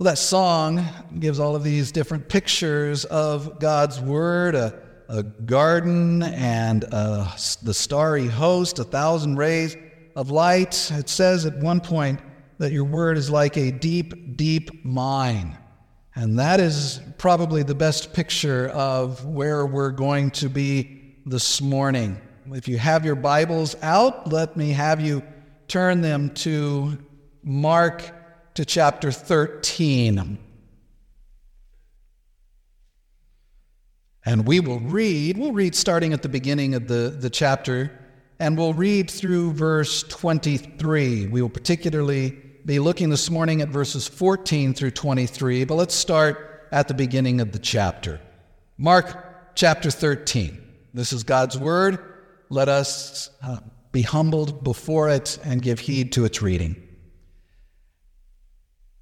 Well, that song gives all of these different pictures of God's Word a, a garden and uh, a, the starry host, a thousand rays of light. It says at one point that your Word is like a deep, deep mine. And that is probably the best picture of where we're going to be this morning. If you have your Bibles out, let me have you turn them to Mark to chapter 13. And we will read, we'll read starting at the beginning of the, the chapter, and we'll read through verse 23. We will particularly be looking this morning at verses 14 through 23, but let's start at the beginning of the chapter. Mark chapter 13. This is God's word. Let us uh, be humbled before it and give heed to its reading.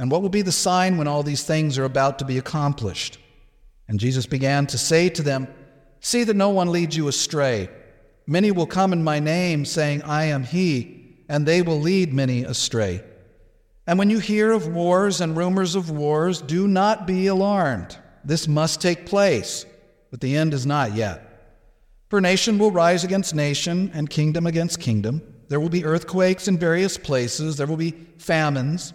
And what will be the sign when all these things are about to be accomplished? And Jesus began to say to them, See that no one leads you astray. Many will come in my name, saying, I am he, and they will lead many astray. And when you hear of wars and rumors of wars, do not be alarmed. This must take place, but the end is not yet. For nation will rise against nation, and kingdom against kingdom. There will be earthquakes in various places, there will be famines.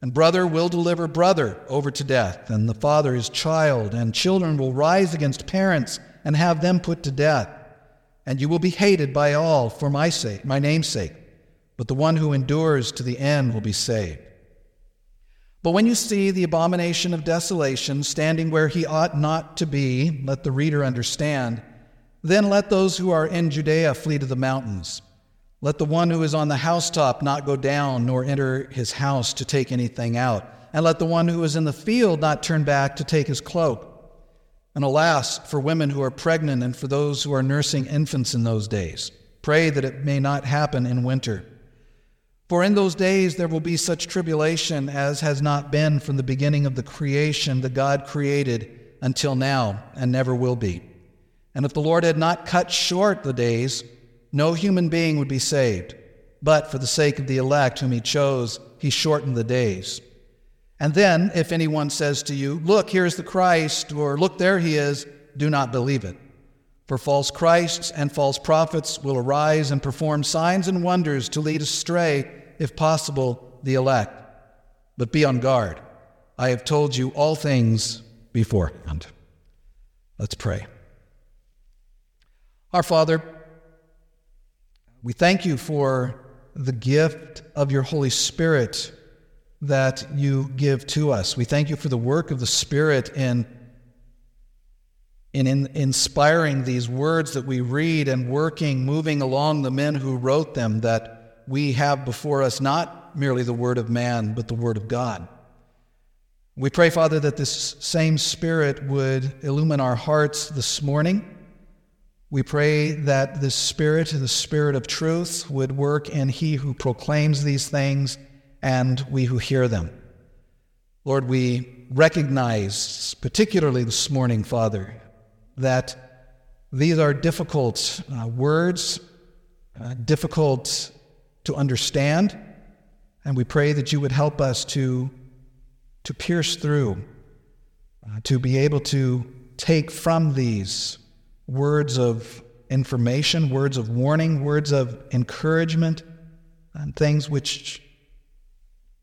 And brother will deliver brother over to death, and the father his child, and children will rise against parents and have them put to death. And you will be hated by all for my sake, my name's sake, but the one who endures to the end will be saved. But when you see the abomination of desolation standing where he ought not to be, let the reader understand, then let those who are in Judea flee to the mountains. Let the one who is on the housetop not go down, nor enter his house to take anything out. And let the one who is in the field not turn back to take his cloak. And alas, for women who are pregnant and for those who are nursing infants in those days. Pray that it may not happen in winter. For in those days there will be such tribulation as has not been from the beginning of the creation that God created until now, and never will be. And if the Lord had not cut short the days, no human being would be saved, but for the sake of the elect whom he chose, he shortened the days. And then, if anyone says to you, Look, here's the Christ, or Look, there he is, do not believe it. For false Christs and false prophets will arise and perform signs and wonders to lead astray, if possible, the elect. But be on guard. I have told you all things beforehand. Let's pray. Our Father, we thank you for the gift of your Holy Spirit that you give to us. We thank you for the work of the Spirit in, in, in inspiring these words that we read and working, moving along the men who wrote them, that we have before us not merely the Word of man, but the Word of God. We pray, Father, that this same Spirit would illumine our hearts this morning we pray that the Spirit, the Spirit of truth, would work in he who proclaims these things and we who hear them. Lord, we recognize, particularly this morning, Father, that these are difficult uh, words, uh, difficult to understand, and we pray that you would help us to, to pierce through, uh, to be able to take from these words of information, words of warning, words of encouragement, and things which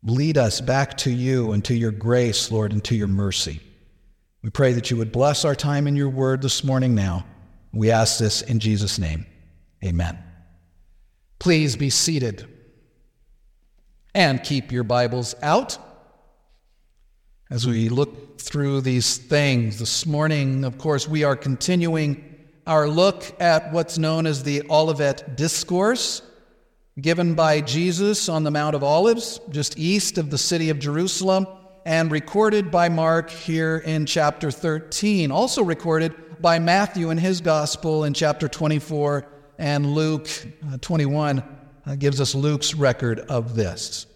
lead us back to you and to your grace, Lord, and to your mercy. We pray that you would bless our time in your word this morning now. We ask this in Jesus' name. Amen. Please be seated and keep your Bibles out. As we look through these things this morning, of course, we are continuing our look at what's known as the Olivet Discourse, given by Jesus on the Mount of Olives, just east of the city of Jerusalem and recorded by Mark here in chapter 13, also recorded by Matthew in his gospel in chapter 24, and Luke uh, 21 uh, gives us Luke's record of this.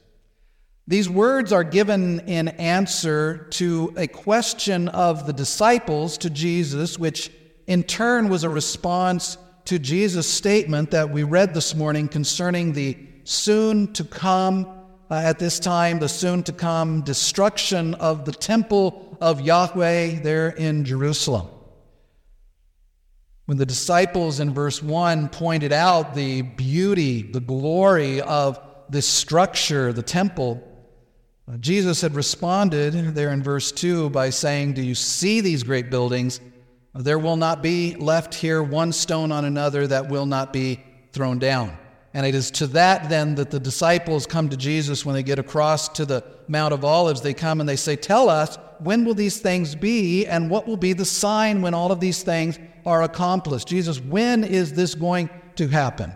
These words are given in answer to a question of the disciples to Jesus, which in turn was a response to Jesus' statement that we read this morning concerning the soon to come uh, at this time the soon to come destruction of the temple of Yahweh there in Jerusalem. When the disciples in verse 1 pointed out the beauty, the glory of this structure, the temple, uh, Jesus had responded there in verse 2 by saying, Do you see these great buildings? There will not be left here one stone on another that will not be thrown down. And it is to that then that the disciples come to Jesus when they get across to the Mount of Olives. They come and they say, Tell us, when will these things be, and what will be the sign when all of these things are accomplished? Jesus, when is this going to happen?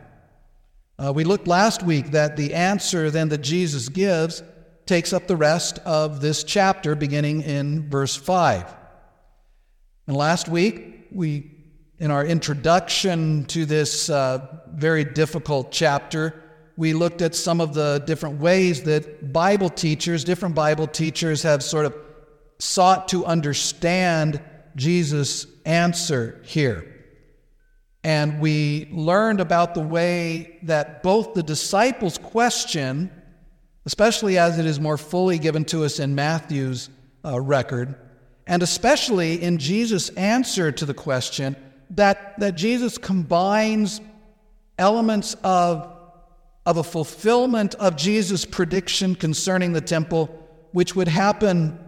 Uh, we looked last week that the answer then that Jesus gives takes up the rest of this chapter, beginning in verse 5. And last week, we in our introduction to this uh, very difficult chapter, we looked at some of the different ways that Bible teachers, different Bible teachers, have sort of sought to understand Jesus' answer here. And we learned about the way that both the disciples' question, especially as it is more fully given to us in Matthew's uh, record, and especially in Jesus' answer to the question, that, that Jesus combines elements of, of a fulfillment of Jesus' prediction concerning the temple, which would happen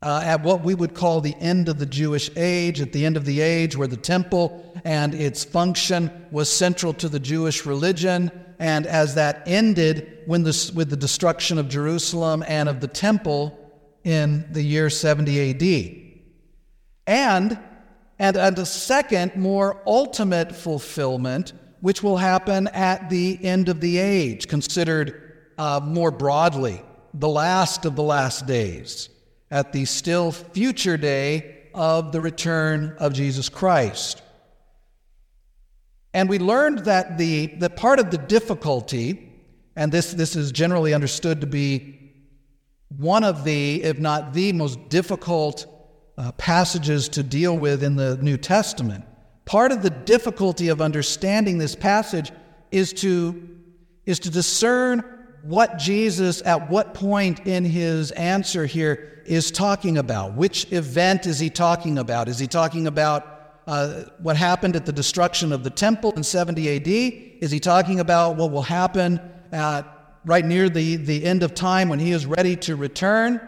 uh, at what we would call the end of the Jewish age, at the end of the age where the temple and its function was central to the Jewish religion. And as that ended when the, with the destruction of Jerusalem and of the temple in the year 70 AD. And and, and a second, more ultimate fulfillment, which will happen at the end of the age, considered uh, more broadly, the last of the last days, at the still future day of the return of Jesus Christ. And we learned that the, the part of the difficulty, and this, this is generally understood to be one of the, if not the most difficult uh, passages to deal with in the New Testament. Part of the difficulty of understanding this passage is to, is to discern what Jesus, at what point in his answer here, is talking about. Which event is he talking about? Is he talking about uh, what happened at the destruction of the temple in 70 AD? Is he talking about what will happen at, right near the, the end of time when he is ready to return?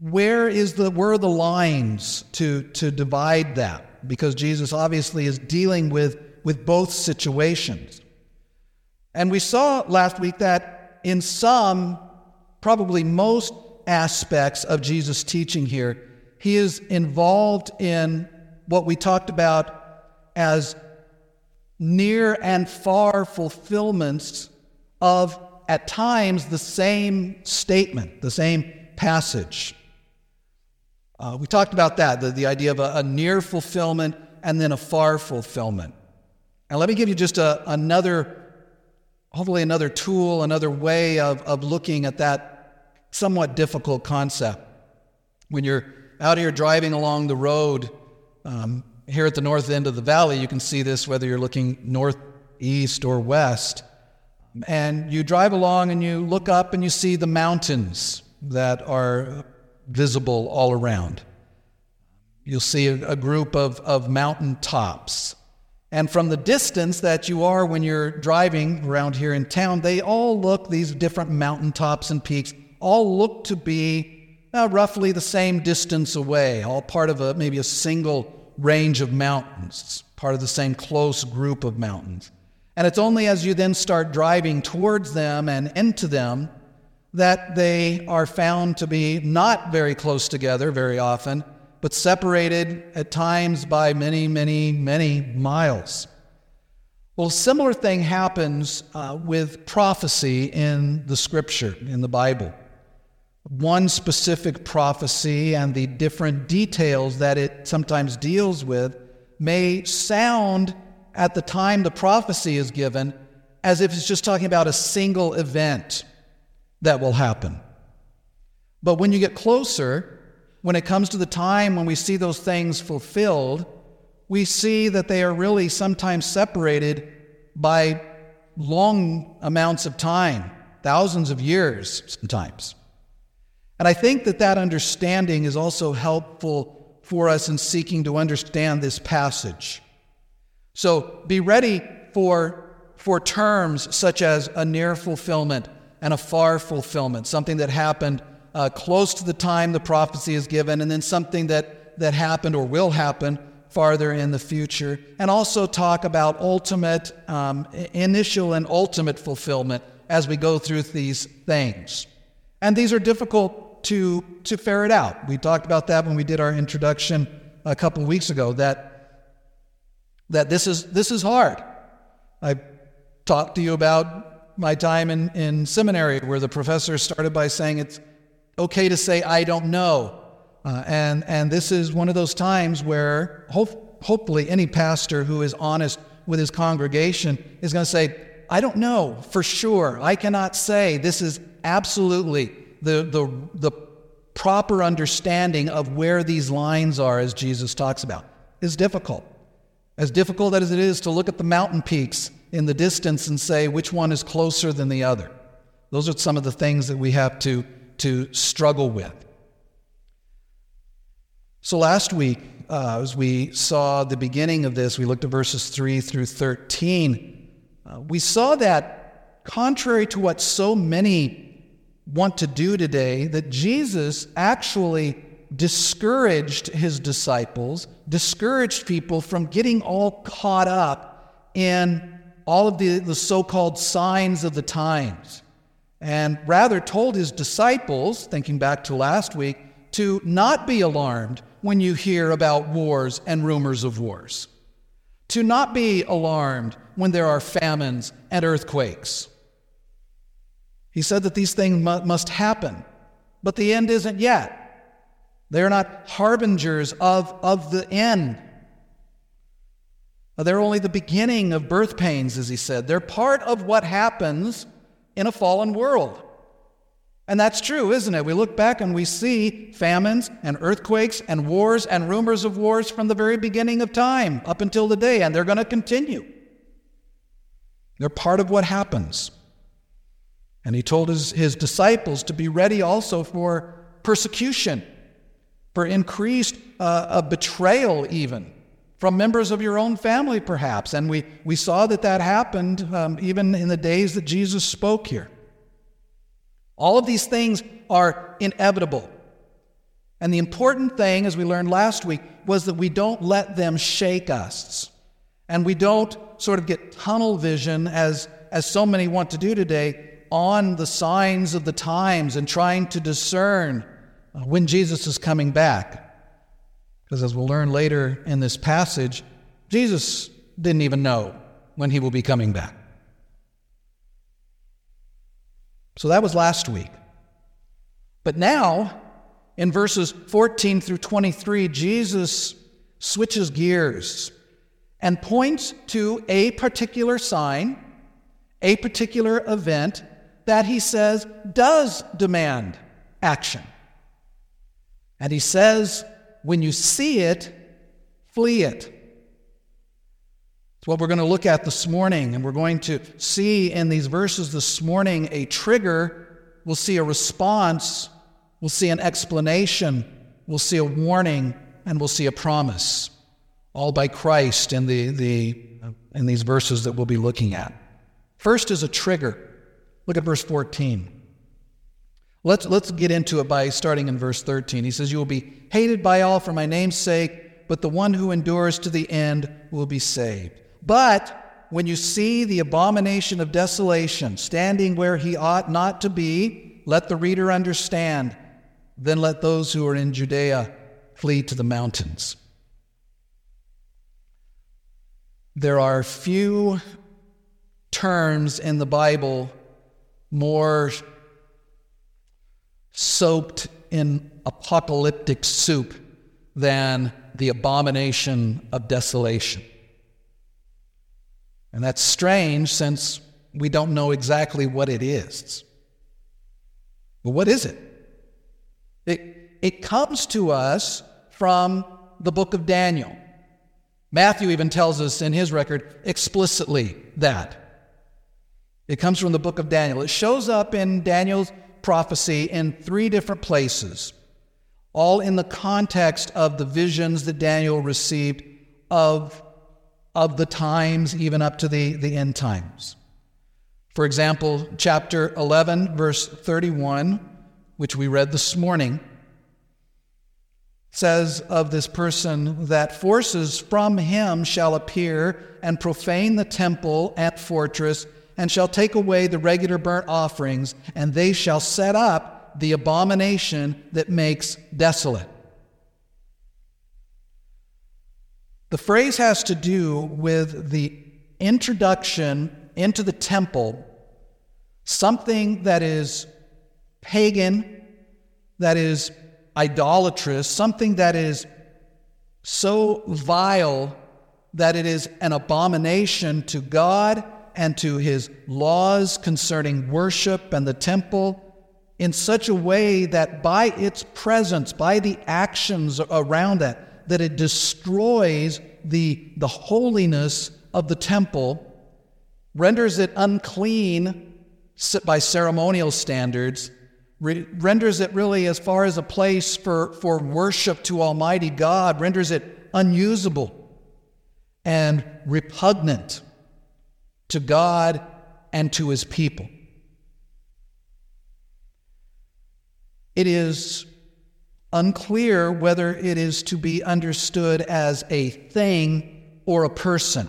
where is the where are the lines to to divide that? Because Jesus obviously is dealing with with both situations. And we saw last week that in some, probably most aspects of Jesus' teaching here, he is involved in what we talked about as near and far fulfillments of, at times, the same statement, the same passage. Uh, we talked about that, the, the idea of a, a, near fulfillment and then a far fulfillment. And let me give you just a, another, hopefully, another tool, another way of, of looking at that somewhat difficult concept. When you're out here driving along the road um, here at the north end of the valley, you can see this whether you're looking north, east, or west. And you drive along and you look up and you see the mountains that are visible all around. You'll see a, group of, of mountain tops. And from the distance that you are when you're driving around here in town, they all look, these different mountaintops and peaks, all look to be uh, roughly the same distance away, all part of a, maybe a single range of mountains, part of the same close group of mountains. And it's only as you then start driving towards them and into them that they are found to be not very close together very often, but separated at times by many, many, many miles. Well, a similar thing happens uh, with prophecy in the scripture, in the Bible. One specific prophecy and the different details that it sometimes deals with may sound at the time the prophecy is given as if it's just talking about a single event that will happen. But when you get closer, when it comes to the time when we see those things fulfilled, we see that they are really sometimes separated by long amounts of time, thousands of years sometimes. And I think that that understanding is also helpful for us in seeking to understand this passage. So be ready for, for terms such as a near fulfillment and a far fulfillment, something that happened uh, close to the time the prophecy is given, and then something that, that happened or will happen farther in the future, and also talk about ultimate, um, initial, and ultimate fulfillment as we go through these things. And these are difficult to, to ferret out. We talked about that when we did our introduction a couple weeks ago, that, that this, is, this is hard. I talked to you about my time in, in seminary where the professor started by saying it's okay to say, I don't know. Uh, and, and this is one of those times where hope, hopefully any pastor who is honest with his congregation is going to say, I don't know for sure. I cannot say this is absolutely the, the, the proper understanding of where these lines are, as Jesus talks about. Is difficult. As difficult as it is to look at the mountain peaks in the distance and say which one is closer than the other. Those are some of the things that we have to to struggle with. So last week, uh, as we saw the beginning of this, we looked at verses 3 through 13. Uh, we saw that, contrary to what so many want to do today, that Jesus actually discouraged his disciples, discouraged people from getting all caught up in all of the, the so called signs of the times and rather told his disciples, thinking back to last week, to not be alarmed when you hear about wars and rumors of wars, to not be alarmed when there are famines and earthquakes. He said that these things must happen, but the end isn't yet. They're not harbingers of, of the end. They're only the beginning of birth pains, as he said. They're part of what happens in a fallen world. And that's true, isn't it? We look back and we see famines and earthquakes and wars and rumors of wars from the very beginning of time up until today, and they're going to continue. They're part of what happens. And he told his, his disciples to be ready also for persecution, for increased uh, betrayal, even from members of your own family, perhaps. And we, we saw that that happened um, even in the days that Jesus spoke here. All of these things are inevitable. And the important thing, as we learned last week, was that we don't let them shake us. And we don't sort of get tunnel vision, as, as so many want to do today, on the signs of the times and trying to discern Uh, when Jesus is coming back. Because as we'll learn later in this passage, Jesus didn't even know when he will be coming back. So that was last week. But now, in verses 14 through 23, Jesus switches gears and points to a particular sign, a particular event that he says does demand action. And he says when you see it, flee it. It's what we're going to look at this morning, and we're going to see in these verses this morning a trigger. We'll see a response, we'll see an explanation, we'll see a warning, and we'll see a promise, all by Christ in the, the in these verses that we'll be looking at. First is a trigger. Look at verse 14. Let's, let's get into it by starting in verse 13. He says, You will be hated by all for my name's sake, but the one who endures to the end will be saved. But when you see the abomination of desolation standing where he ought not to be, let the reader understand. Then let those who are in Judea flee to the mountains. There are few terms in the Bible more soaked in apocalyptic soup than the abomination of desolation. And that's strange since we don't know exactly what it is. But what is it? It, it comes to us from the book of Daniel. Matthew even tells us in his record explicitly that. It comes from the book of Daniel. It shows up in Daniel's prophecy in three different places, all in the context of the visions that Daniel received of, of the times, even up to the, the end times. For example, chapter 11, verse 31, which we read this morning, says of this person that forces from him shall appear and profane the temple and fortress and shall take away the regular burnt offerings, and they shall set up the abomination that makes desolate. The phrase has to do with the introduction into the temple, something that is pagan, that is idolatrous, something that is so vile that it is an abomination to God and to his laws concerning worship and the temple in such a way that by its presence, by the actions around that, that it destroys the, the holiness of the temple, renders it unclean by ceremonial standards, re- renders it really as far as a place for, for worship to Almighty God, renders it unusable and repugnant to God and to his people. It is unclear whether it is to be understood as a thing or a person.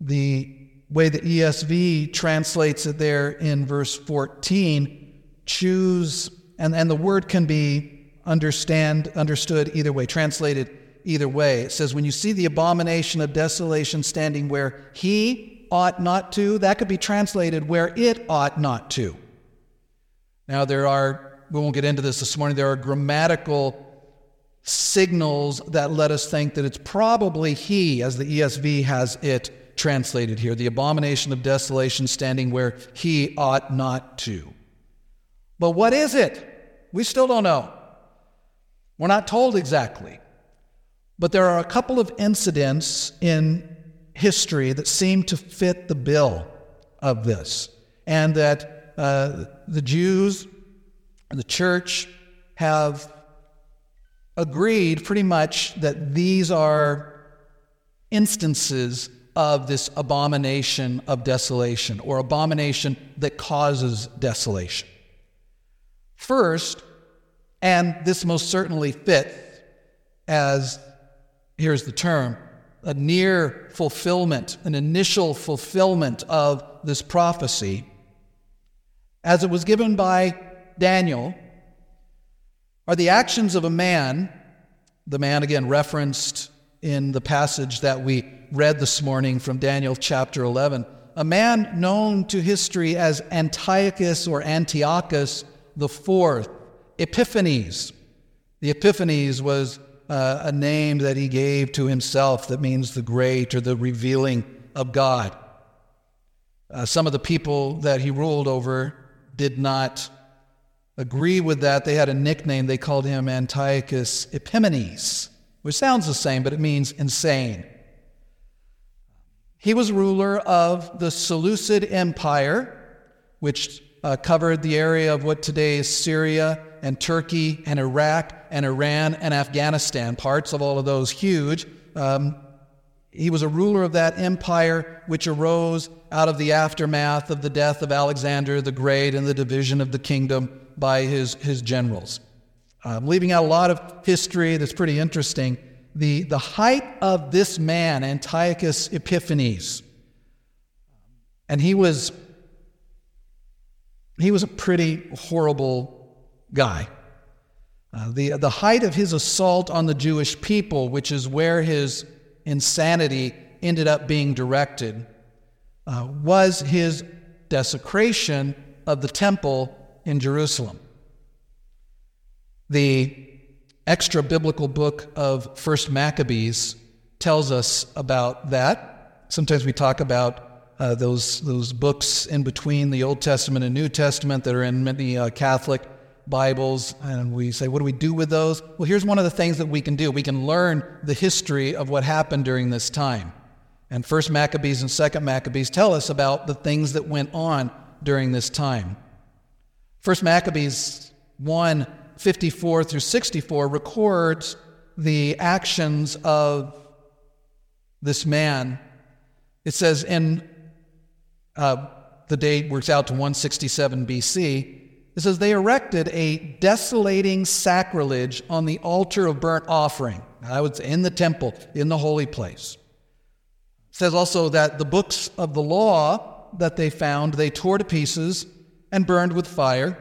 The way the ESV translates it there in verse 14, choose, and, and the word can be understand understood either way, translated either way. It says, when you see the abomination of desolation standing where he ought not to, that could be translated where it ought not to. Now, there are, we won't get into this this morning, there are grammatical signals that let us think that it's probably he, as the ESV has it translated here, the abomination of desolation standing where he ought not to. But what is it? We still don't know. We're not told exactly. But there are a couple of incidents in history that seem to fit the bill of this, and that uh, the Jews and the church have agreed pretty much that these are instances of this abomination of desolation or abomination that causes desolation. First, and this most certainly fits as here's the term, a near fulfillment, an initial fulfillment of this prophecy, as it was given by Daniel, are the actions of a man, the man again referenced in the passage that we read this morning from Daniel chapter 11, a man known to history as Antiochus or Antiochus the Fourth, Epiphanes. The Epiphanes was uh, a name that he gave to himself that means the great or the revealing of God. Uh, some of the people that he ruled over did not agree with that. They had a nickname. They called him Antiochus Epimanes, which sounds the same, but it means insane. He was ruler of the Seleucid Empire, which uh, covered the area of what today is Syria and Turkey and Iraq and Iran and Afghanistan, parts of all of those huge. Um, he was a ruler of that empire which arose out of the aftermath of the death of Alexander the Great and the division of the kingdom by his, his generals. I'm leaving out a lot of history that's pretty interesting. The, the height of this man, Antiochus Epiphanes, and he was he was a pretty horrible guy. Uh, the, the height of his assault on the Jewish people, which is where his insanity ended up being directed, uh, was his desecration of the temple in Jerusalem. The extra biblical book of First Maccabees tells us about that. Sometimes we talk about uh, those those books in between the Old Testament and New Testament that are in many uh, Catholic Bibles, and we say, what do we do with those? Well, here's one of the things that we can do. We can learn the history of what happened during this time. And First Maccabees and Second Maccabees tell us about the things that went on during this time. First Maccabees 1 54 through 64 records the actions of this man. It says, in uh, the date works out to 167 BC. It says, They erected a desolating sacrilege on the altar of burnt offering. I say in the temple, in the holy place. It says also that the books of the law that they found, they tore to pieces and burned with fire.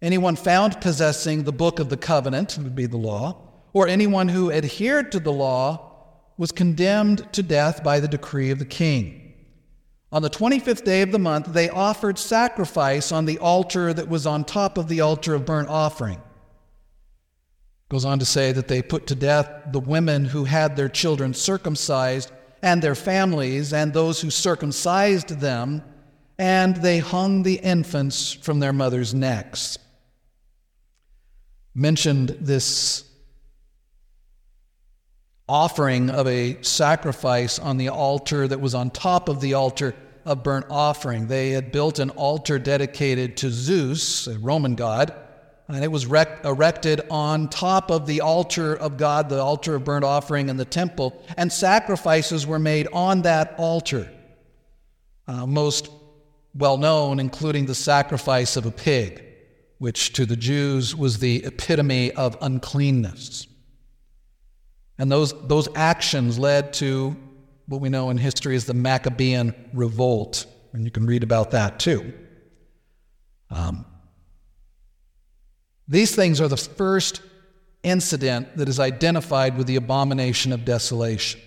Anyone found possessing the book of the covenant, would be the law, or anyone who adhered to the law, was condemned to death by the decree of the king. On the 25th day of the month, they offered sacrifice on the altar that was on top of the altar of burnt offering. Goes on to say that they put to death the women who had their children circumcised and their families and those who circumcised them, and they hung the infants from their mothers' necks. Mentioned this offering of a sacrifice on the altar that was on top of the altar of burnt offering. They had built an altar dedicated to Zeus, a Roman god, and it was rec- erected on top of the altar of God, the altar of burnt offering in the temple, and sacrifices were made on that altar. Uh, most well known, including the sacrifice of a pig, which to the Jews was the epitome of uncleanness. And those, those actions led to what we know in history as the Maccabean Revolt, and you can read about that too. Um, these things are the first incident that is identified with the abomination of desolation,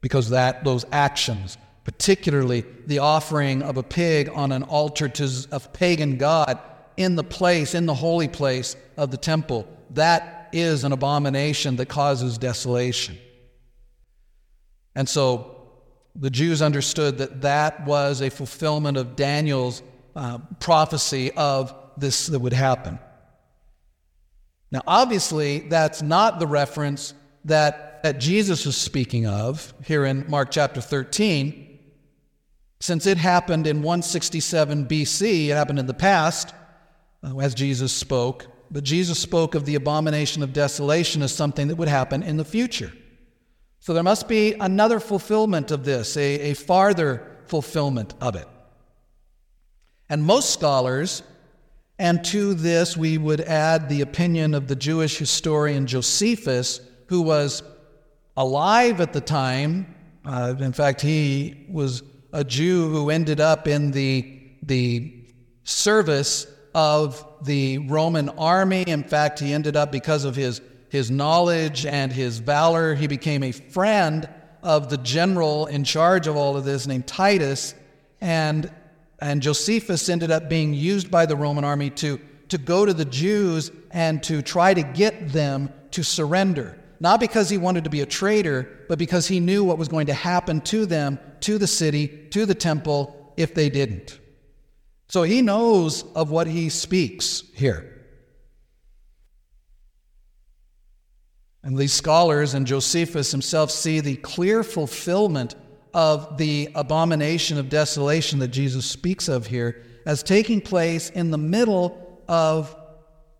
because that those actions, particularly the offering of a pig on an altar to a pagan god in the place, in the holy place of the temple, that is an abomination that causes desolation. And so the Jews understood that that was a fulfillment of Daniel's uh, prophecy of this that would happen. Now, obviously, that's not the reference that, that Jesus was speaking of here in Mark chapter 13. Since it happened in 167 BC, it happened in the past, uh, as Jesus spoke, but Jesus spoke of the abomination of desolation as something that would happen in the future. So there must be another fulfillment of this, a, a farther fulfillment of it. And most scholars, and to this we would add the opinion of the Jewish historian Josephus, who was alive at the time. Uh, in fact, he was a Jew who ended up in the, the service of the Roman army. In fact, he ended up, because of his his knowledge and his valor. He became a friend of the general in charge of all of this named Titus. And, and Josephus ended up being used by the Roman army to, to go to the Jews and to try to get them to surrender. Not because he wanted to be a traitor, but because he knew what was going to happen to them, to the city, to the temple, if they didn't. So he knows of what he speaks here. And these scholars and Josephus himself see the clear fulfillment of the abomination of desolation that Jesus speaks of here as taking place in the middle of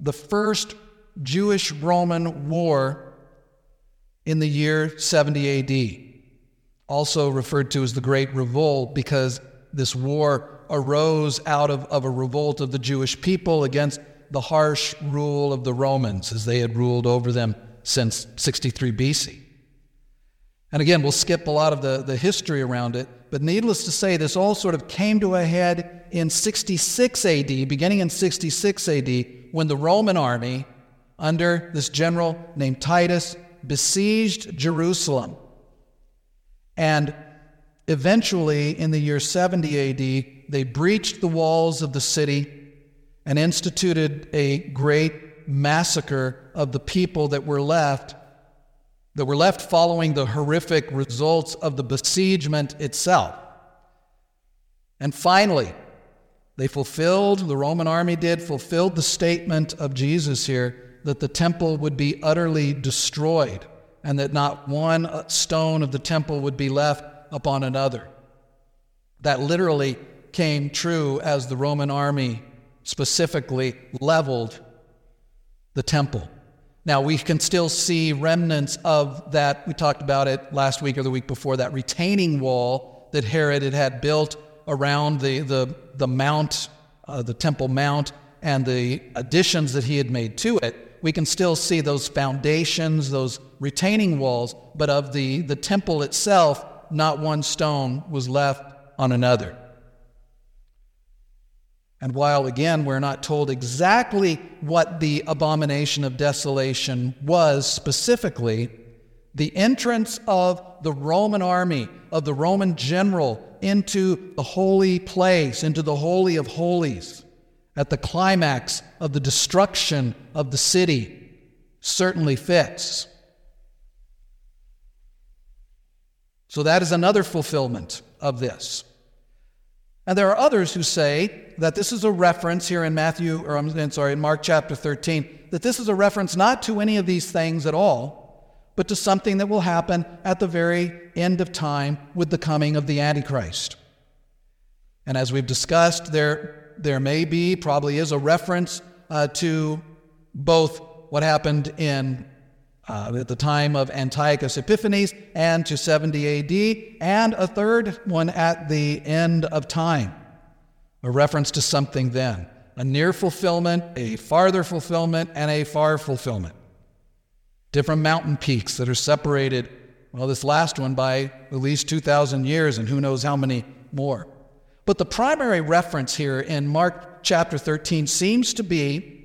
the first Jewish Roman war in the year 70 AD. also referred to as the Great Revolt because this war arose out of, of a revolt of the Jewish people against the harsh rule of the Romans as they had ruled over them since 63 BC. And again, we'll skip a lot of the, the history around it, but needless to say, this all sort of came to a head in 66 AD, beginning in 66 AD, when the Roman army, under this general named Titus, besieged Jerusalem. And eventually, in the year 70 AD, they breached the walls of the city and instituted a great massacre of the people that were left that were left following the horrific results of the besiegement itself. And finally, they fulfilled, the Roman army did, fulfilled the statement of Jesus here that the temple would be utterly destroyed and that not one stone of the temple would be left upon another. That literally came true as the Roman army specifically leveled the temple. Now, we can still see remnants of that. We talked about it last week or the week before that retaining wall that Herod had, had built around the, the, the mount, uh, the Temple Mount, and the additions that he had made to it. We can still see those foundations, those retaining walls, but of the, the temple itself, not one stone was left on another. And while, again, we're not told exactly what the abomination of desolation was specifically, the entrance of the Roman army, of the Roman general into the holy place, into the Holy of Holies, at the climax of the destruction of the city, certainly fits. So that is another fulfillment of this. And there are others who say that this is a reference here in Matthew, or I'm sorry, in Mark chapter 13, that this is a reference not to any of these things at all, but to something that will happen at the very end of time with the coming of the Antichrist. And as we've discussed, there, there may be, probably is, a reference uh, to both what happened in uh, at the time of Antiochus Epiphanes and to 70 AD, and a third one at the end of time, a reference to something then. A near fulfillment, a farther fulfillment, and a far fulfillment. Different mountain peaks that are separated, well, this last one by at least 2,000 years, and who knows how many more. But the primary reference here in Mark chapter 13 seems to be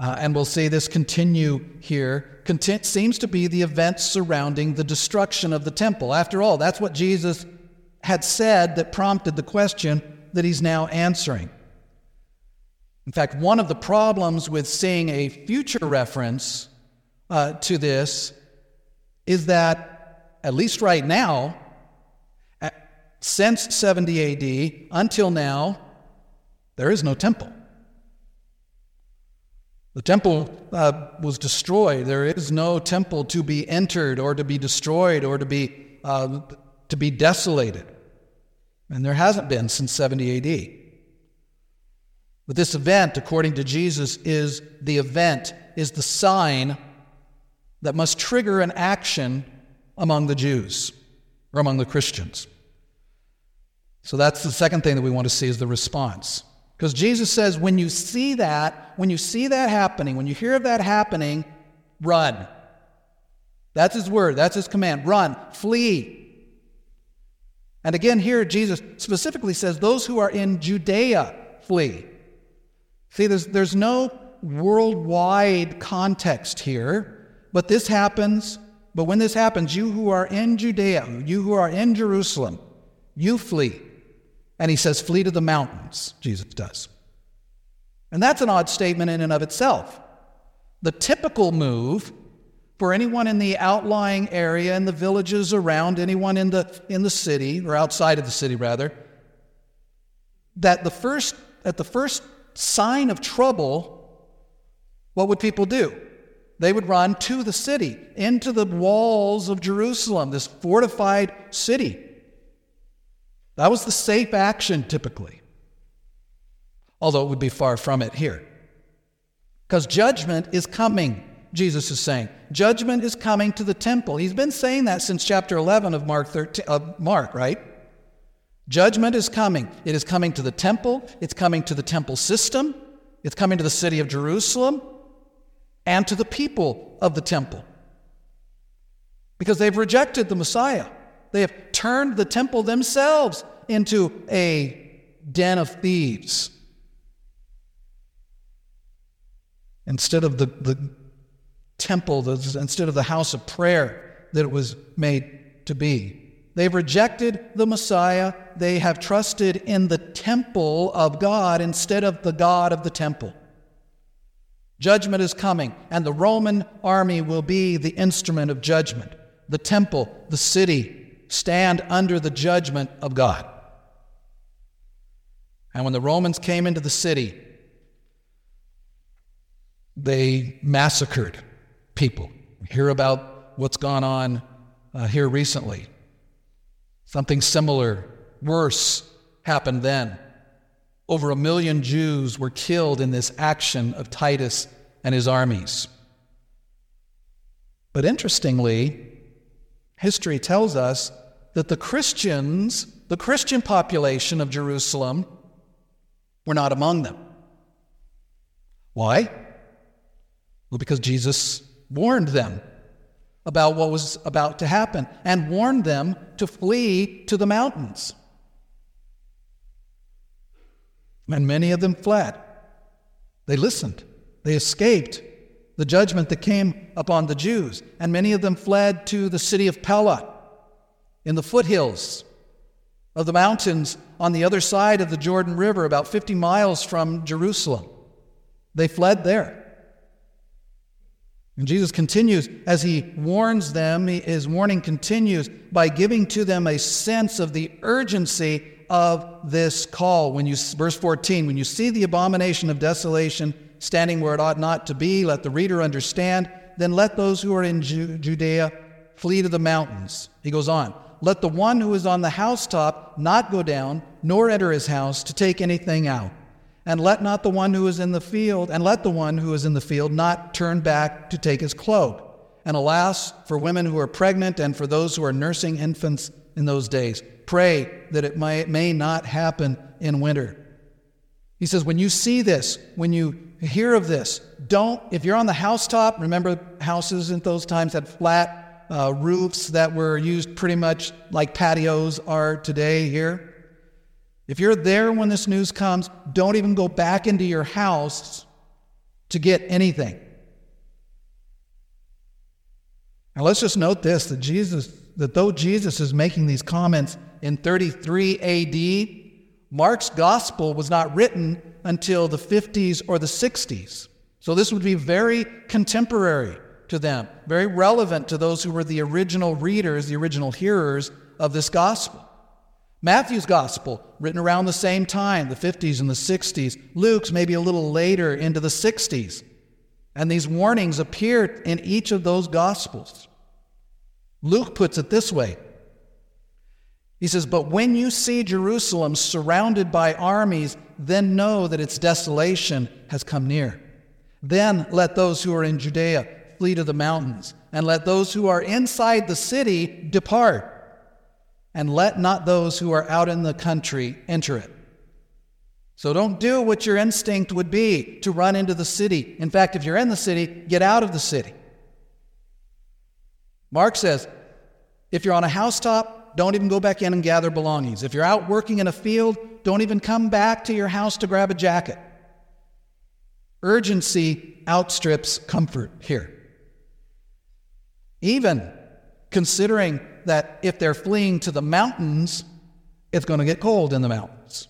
uh, and we'll see this continue here, content seems to be the events surrounding the destruction of the temple. After all, that's what Jesus had said that prompted the question that he's now answering. In fact, one of the problems with seeing a future reference uh, to this is that, at least right now, since 70 AD until now, there is no temple. The temple uh, was destroyed. There is no temple to be entered or to be destroyed or to be, uh, to be desolated. And there hasn't been since 70 AD. But this event, according to Jesus, is the event, is the sign that must trigger an action among the Jews or among the Christians. So that's the second thing that we want to see is the response. Because Jesus says, when you see that, when you see that happening, when you hear of that happening, run. That's his word, that's his command. Run, flee. And again, here Jesus specifically says, those who are in Judea, flee. See, there's, there's no worldwide context here, but this happens. But when this happens, you who are in Judea, you who are in Jerusalem, you flee. And he says, Flee to the mountains, Jesus does. And that's an odd statement in and of itself. The typical move for anyone in the outlying area, in the villages around, anyone in the, in the city, or outside of the city rather, that the first, at the first sign of trouble, what would people do? They would run to the city, into the walls of Jerusalem, this fortified city. That was the safe action typically, although it would be far from it here. Because judgment is coming. Jesus is saying. Judgment is coming to the temple. He's been saying that since chapter 11 of Mark, 13, uh, Mark, right? Judgment is coming. It is coming to the temple, it's coming to the temple system, it's coming to the city of Jerusalem, and to the people of the temple. Because they've rejected the Messiah. They have turned the temple themselves into a den of thieves. Instead of the, the temple, the, instead of the house of prayer that it was made to be. They've rejected the Messiah. They have trusted in the temple of God instead of the God of the temple. Judgment is coming, and the Roman army will be the instrument of judgment. The temple, the city, stand under the judgment of God. And when the Romans came into the city, they massacred people. We hear about what's gone on uh, here recently. Something similar, worse, happened then. Over a million Jews were killed in this action of Titus and his armies. But interestingly, history tells us that the Christians, the Christian population of Jerusalem, were not among them. Why? Well, because Jesus warned them about what was about to happen and warned them to flee to the mountains. And many of them fled. They listened, they escaped the judgment that came upon the Jews, and many of them fled to the city of Pella in the foothills of the mountains on the other side of the Jordan River, about 50 miles from Jerusalem. They fled there. And Jesus continues as he warns them, his warning continues by giving to them a sense of the urgency of this call. When you verse 14, when you see the abomination of desolation standing where it ought not to be, let the reader understand, then let those who are in Judea flee to the mountains. He goes on, let the one who is on the housetop not go down, nor enter his house to take anything out. And let not the one who is in the field, and let the one who is in the field not turn back to take his cloak. And alas, for women who are pregnant and for those who are nursing infants in those days, pray that it may, may not happen in winter. He says, when you see this, when you hear of this, don't, if you're on the housetop, remember houses in those times had flat uh, roofs that were used pretty much like patios are today here. If you're there when this news comes, don't even go back into your house to get anything. Now let's just note this that Jesus that though Jesus is making these comments in 33 AD, Mark's gospel was not written until the 50s or the 60s. So this would be very contemporary to them, very relevant to those who were the original readers, the original hearers of this gospel. Matthew's gospel, written around the same time, the 50s and the 60s. Luke's maybe a little later into the 60s. And these warnings appear in each of those gospels. Luke puts it this way He says, But when you see Jerusalem surrounded by armies, then know that its desolation has come near. Then let those who are in Judea flee to the mountains, and let those who are inside the city depart and let not those who are out in the country enter it. So don't do what your instinct would be to run into the city. In fact, if you're in the city, get out of the city. Mark says, if you're on a housetop, don't even go back in and gather belongings. If you're out working in a field, don't even come back to your house to grab a jacket. Urgency outstrips comfort here. Even considering that if they're fleeing to the mountains, it's going to get cold in the mountains.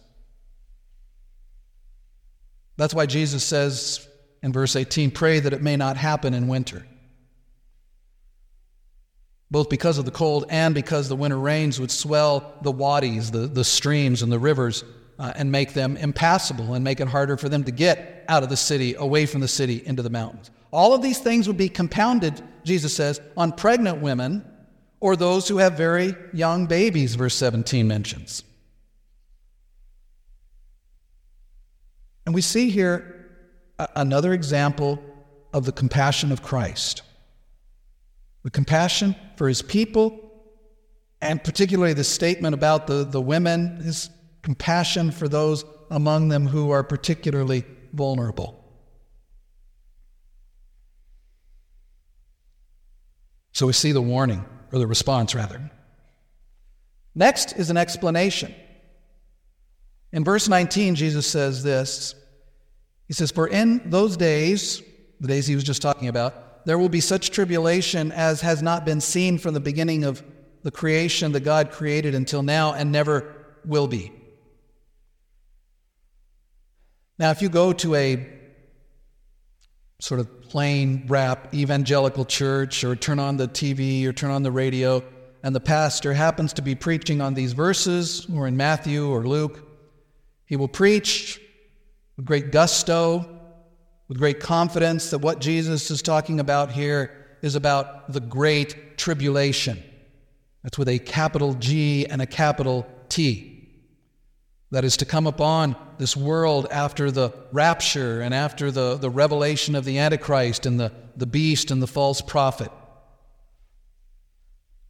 That's why Jesus says in verse 18, pray that it may not happen in winter. Both because of the cold and because the winter rains would swell the wadis, the, the streams, and the rivers, uh, and make them impassable and make it harder for them to get out of the city, away from the city, into the mountains. All of these things would be compounded, Jesus says, on pregnant women or those who have very young babies, verse 17 mentions. And we see here another example of the compassion of Christ. The compassion for his people, and particularly the statement about the, the women, his compassion for those among them who are particularly vulnerable. So we see the warning, or the response, rather. Next is an explanation. In verse 19, Jesus says this He says, For in those days, the days he was just talking about, there will be such tribulation as has not been seen from the beginning of the creation that God created until now and never will be. Now, if you go to a sort of plain wrap evangelical church or turn on the TV or turn on the radio, and the pastor happens to be preaching on these verses or in Matthew or Luke, he will preach with great gusto, with great confidence that what Jesus is talking about here is about the great tribulation. That's with a capital G and a capital T. That is to come upon this world after the rapture and after the, the revelation of the Antichrist and the, the beast and the false prophet.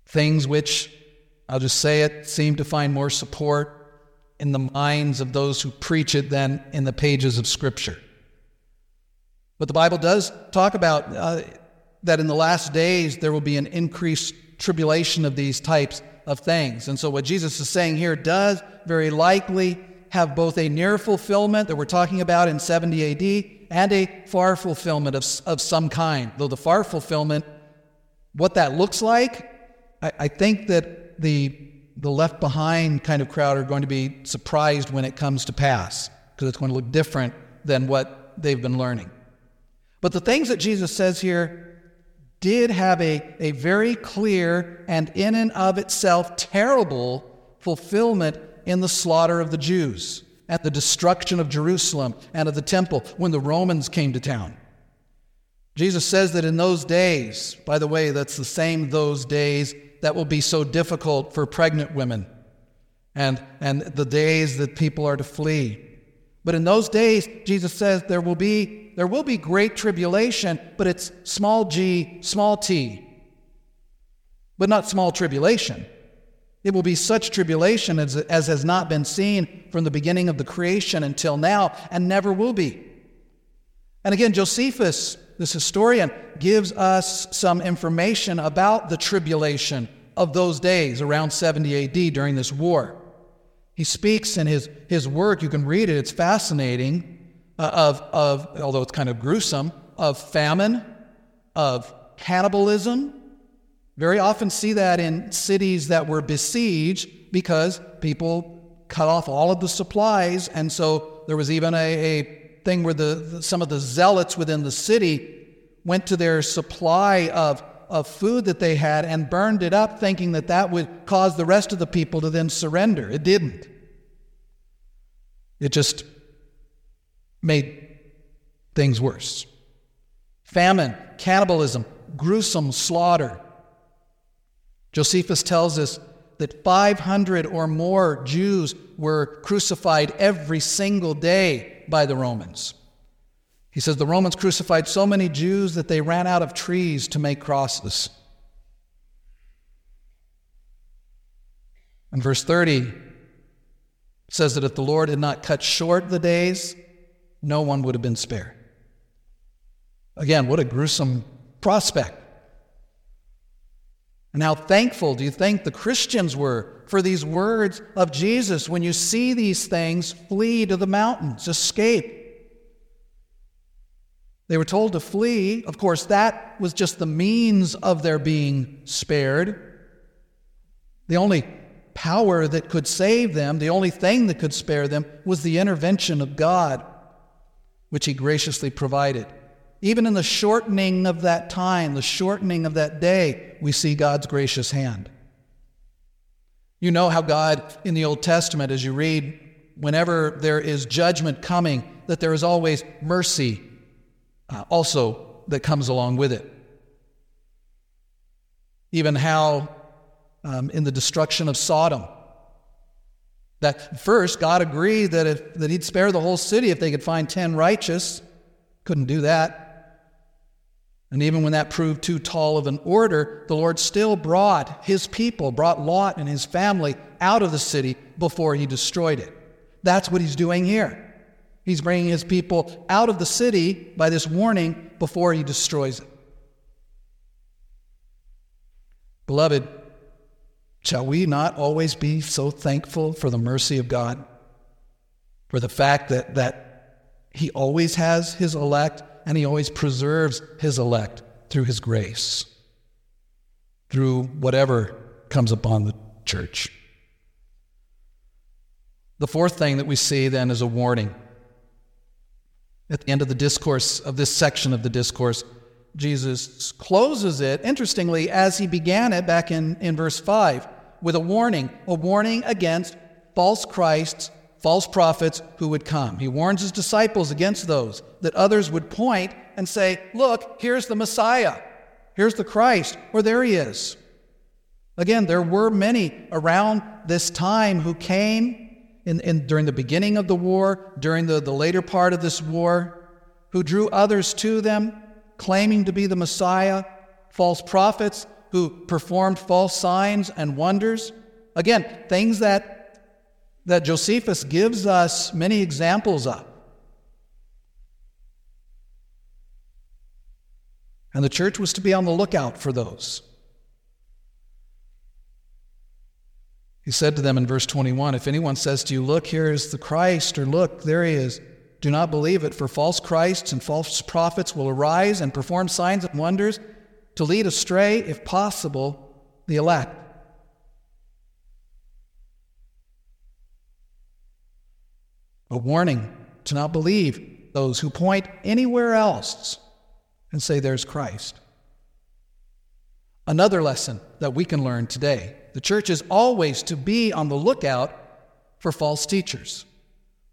Things which, I'll just say it, seem to find more support in the minds of those who preach it than in the pages of Scripture. But the Bible does talk about uh, that in the last days there will be an increased tribulation of these types of things. And so, what Jesus is saying here does very likely have both a near fulfillment that we're talking about in 70 AD and a far fulfillment of, of some kind. Though the far fulfillment, what that looks like, I, I think that the the left behind kind of crowd are going to be surprised when it comes to pass because it's going to look different than what they've been learning. But the things that Jesus says here did have a, a very clear and in and of itself terrible fulfillment in the slaughter of the Jews, at the destruction of Jerusalem and of the temple when the Romans came to town. Jesus says that in those days, by the way, that's the same those days that will be so difficult for pregnant women and, and the days that people are to flee. But in those days, Jesus says there will be, there will be great tribulation, but it's small g, small t, but not small tribulation. It will be such tribulation as, as has not been seen from the beginning of the creation until now and never will be. And again, Josephus this historian gives us some information about the tribulation of those days around 70 AD during this war. He speaks in his, his work, you can read it, it's fascinating, uh, of, of, although it's kind of gruesome, of famine, of cannibalism. Very often see that in cities that were besieged because people cut off all of the supplies, and so there was even a, a thing where the, the, some of the zealots within the city went to their supply of, of food that they had and burned it up, thinking that that would cause the rest of the people to then surrender. It didn't. It just made things worse. Famine, cannibalism, gruesome slaughter. Josephus tells us that 500 or more Jews were crucified every single day by the Romans. He says the Romans crucified so many Jews that they ran out of trees to make crosses. And verse 30 says that if the Lord had not cut short the days, no one would have been spared. Again, what a gruesome prospect. And how thankful do you think the Christians were for these words of Jesus? When you see these things, flee to the mountains, escape. They were told to flee. Of course, that was just the means of their being spared. The only power that could save them, the only thing that could spare them, was the intervention of God, which He graciously provided. Even in the shortening of that time, the shortening of that day, we see God's gracious hand. You know how God in the Old Testament, as you read, whenever there is judgment coming, that there is always mercy uh, also that comes along with it. Even how um, in the destruction of Sodom, that first God agreed that, if, that He'd spare the whole city if they could find 10 righteous. Couldn't do that. And even when that proved too tall of an order, the Lord still brought his people, brought Lot and his family out of the city before he destroyed it. That's what he's doing here. He's bringing his people out of the city by this warning before he destroys it. Beloved, shall we not always be so thankful for the mercy of God? For the fact that, that he always has his elect and he always preserves his elect through his grace, through whatever comes upon the church. The fourth thing that we see then is a warning. At the end of the discourse, of this section of the discourse, Jesus closes it, interestingly, as he began it back in, in verse 5, with a warning, a warning against false Christs, false prophets who would come. He warns his disciples against those, that others would point and say, Look, here's the Messiah, here's the Christ, or there he is. Again, there were many around this time who came in, in, during the beginning of the war, during the, the later part of this war, who drew others to them, claiming to be the Messiah, false prophets who performed false signs and wonders. Again, things that, that Josephus gives us many examples of. And the church was to be on the lookout for those. He said to them in verse 21 If anyone says to you, Look, here is the Christ, or Look, there he is, do not believe it, for false Christs and false prophets will arise and perform signs and wonders to lead astray, if possible, the elect. A warning to not believe those who point anywhere else and say there's Christ. Another lesson that we can learn today the church is always to be on the lookout for false teachers,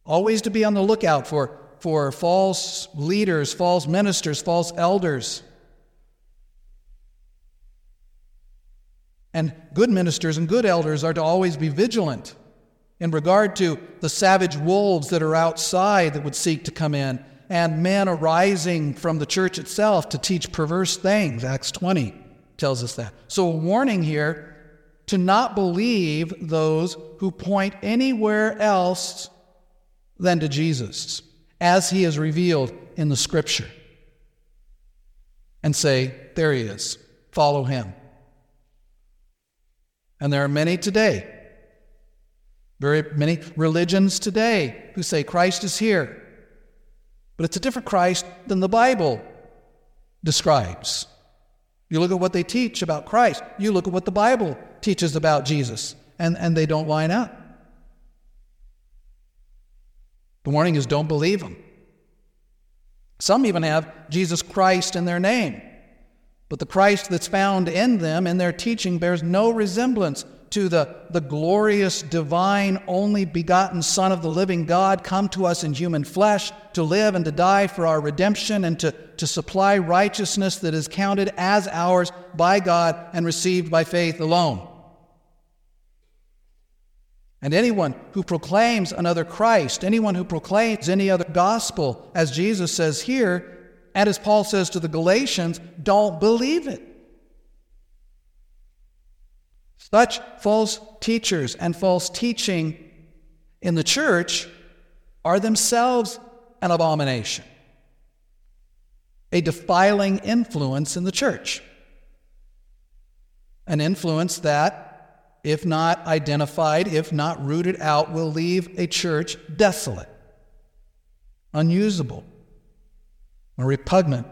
always to be on the lookout for, for false leaders, false ministers, false elders. And good ministers and good elders are to always be vigilant in regard to the savage wolves that are outside that would seek to come in, and men arising from the church itself to teach perverse things. Acts 20 tells us that. So, a warning here to not believe those who point anywhere else than to Jesus, as he is revealed in the scripture, and say, There he is, follow him. And there are many today, very many religions today, who say Christ is here. But it's a different Christ than the Bible describes. You look at what they teach about Christ, you look at what the Bible teaches about Jesus, and, and they don't line up. The warning is don't believe them. Some even have Jesus Christ in their name, but the Christ that's found in them in their teaching bears no resemblance to the, the glorious, divine, only begotten Son of the living God come to us in human flesh to live and to die for our redemption and to, to supply righteousness that is counted as ours by God and received by faith alone. And anyone who proclaims another Christ, anyone who proclaims any other gospel, as Jesus says here, and as Paul says to the Galatians, don't believe it. Such false teachers and false teaching in the church are themselves an abomination, a defiling influence in the church, an influence that, if not identified, if not rooted out, will leave a church desolate, unusable, or repugnant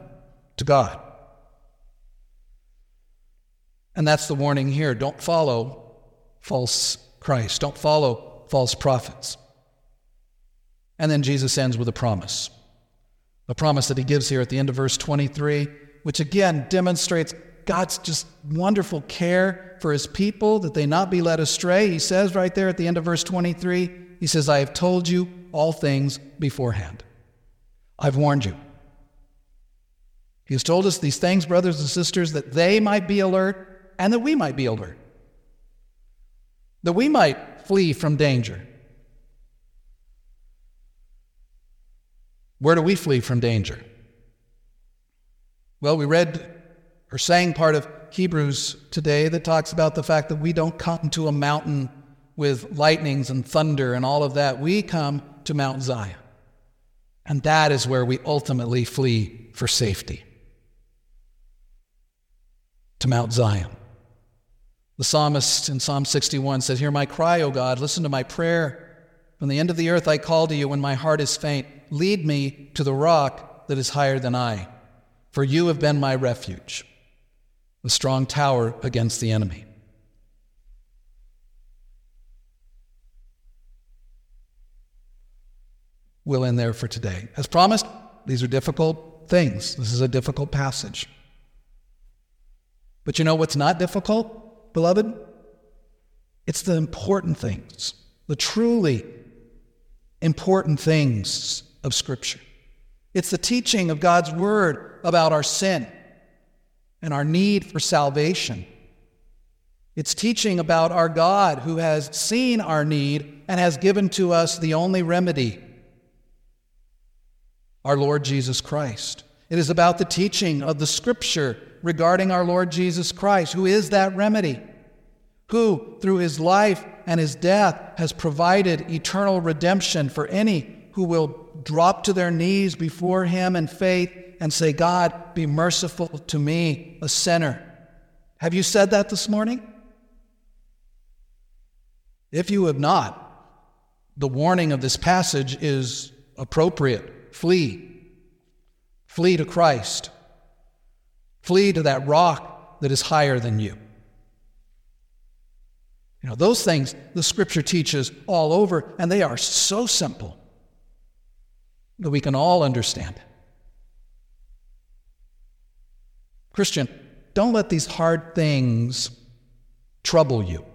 to God. And that's the warning here. Don't follow false Christ, don't follow false prophets. And then Jesus ends with a promise. A promise that he gives here at the end of verse 23, which again demonstrates God's just wonderful care for his people that they not be led astray. He says right there at the end of verse 23, he says, I have told you all things beforehand. I've warned you. He has told us these things, brothers and sisters, that they might be alert and that we might be alert, that we might flee from danger. Where do we flee from danger? Well, we read or sang part of Hebrews today that talks about the fact that we don't come to a mountain with lightnings and thunder and all of that. We come to Mount Zion. And that is where we ultimately flee for safety to Mount Zion. The psalmist in Psalm 61 says, Hear my cry, O God, listen to my prayer. From the end of the earth I call to you when my heart is faint. Lead me to the rock that is higher than I, for you have been my refuge, the strong tower against the enemy. We'll end there for today. As promised, these are difficult things. This is a difficult passage. But you know what's not difficult, beloved? It's the important things, the truly important things of Scripture. It's the teaching of God's Word about our sin and our need for salvation. It's teaching about our God who has seen our need and has given to us the only remedy our Lord Jesus Christ. It is about the teaching of the Scripture regarding our Lord Jesus Christ, who is that remedy, who, through his life and his death, has provided eternal redemption for any who will drop to their knees before him in faith and say, God, be merciful to me, a sinner. Have you said that this morning? If you have not, the warning of this passage is appropriate. Flee. Flee to Christ. Flee to that rock that is higher than you. You know, those things the scripture teaches all over, and they are so simple that we can all understand. Christian, don't let these hard things trouble you.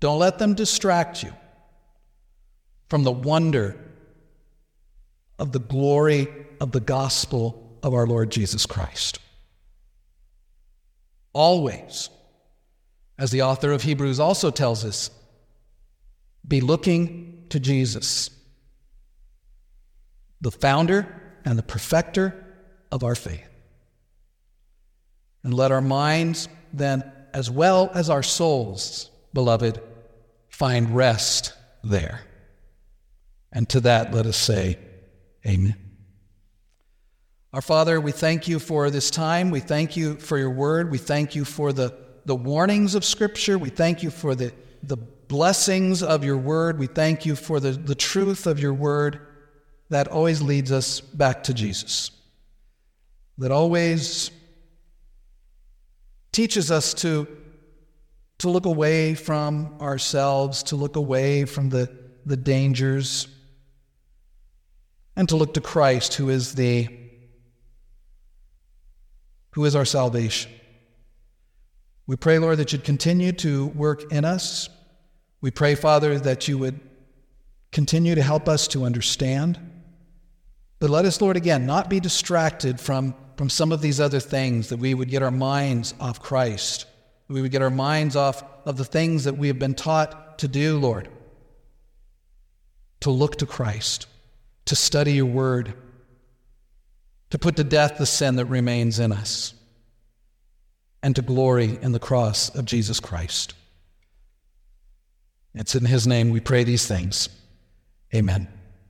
Don't let them distract you from the wonder of the glory of the gospel of our Lord Jesus Christ. Always, as the author of Hebrews also tells us, be looking to Jesus, the founder and the perfecter of our faith. And let our minds then, as well as our souls, beloved, find rest there. And to that, let us say, Amen. Our Father, we thank you for this time. We thank you for your word. We thank you for the, the warnings of Scripture. We thank you for the, the blessings of your word. We thank you for the, the truth of your word that always leads us back to Jesus, that always teaches us to, to look away from ourselves, to look away from the, the dangers and to look to Christ, who is the who is our salvation. We pray, Lord, that you'd continue to work in us. We pray, Father, that you would continue to help us to understand. But let us, Lord, again, not be distracted from, from some of these other things, that we would get our minds off Christ. We would get our minds off of the things that we have been taught to do, Lord, to look to Christ to study your word, to put to death the sin that remains in us, and to glory in the cross of Jesus Christ. It's in his name we pray these things. Amen.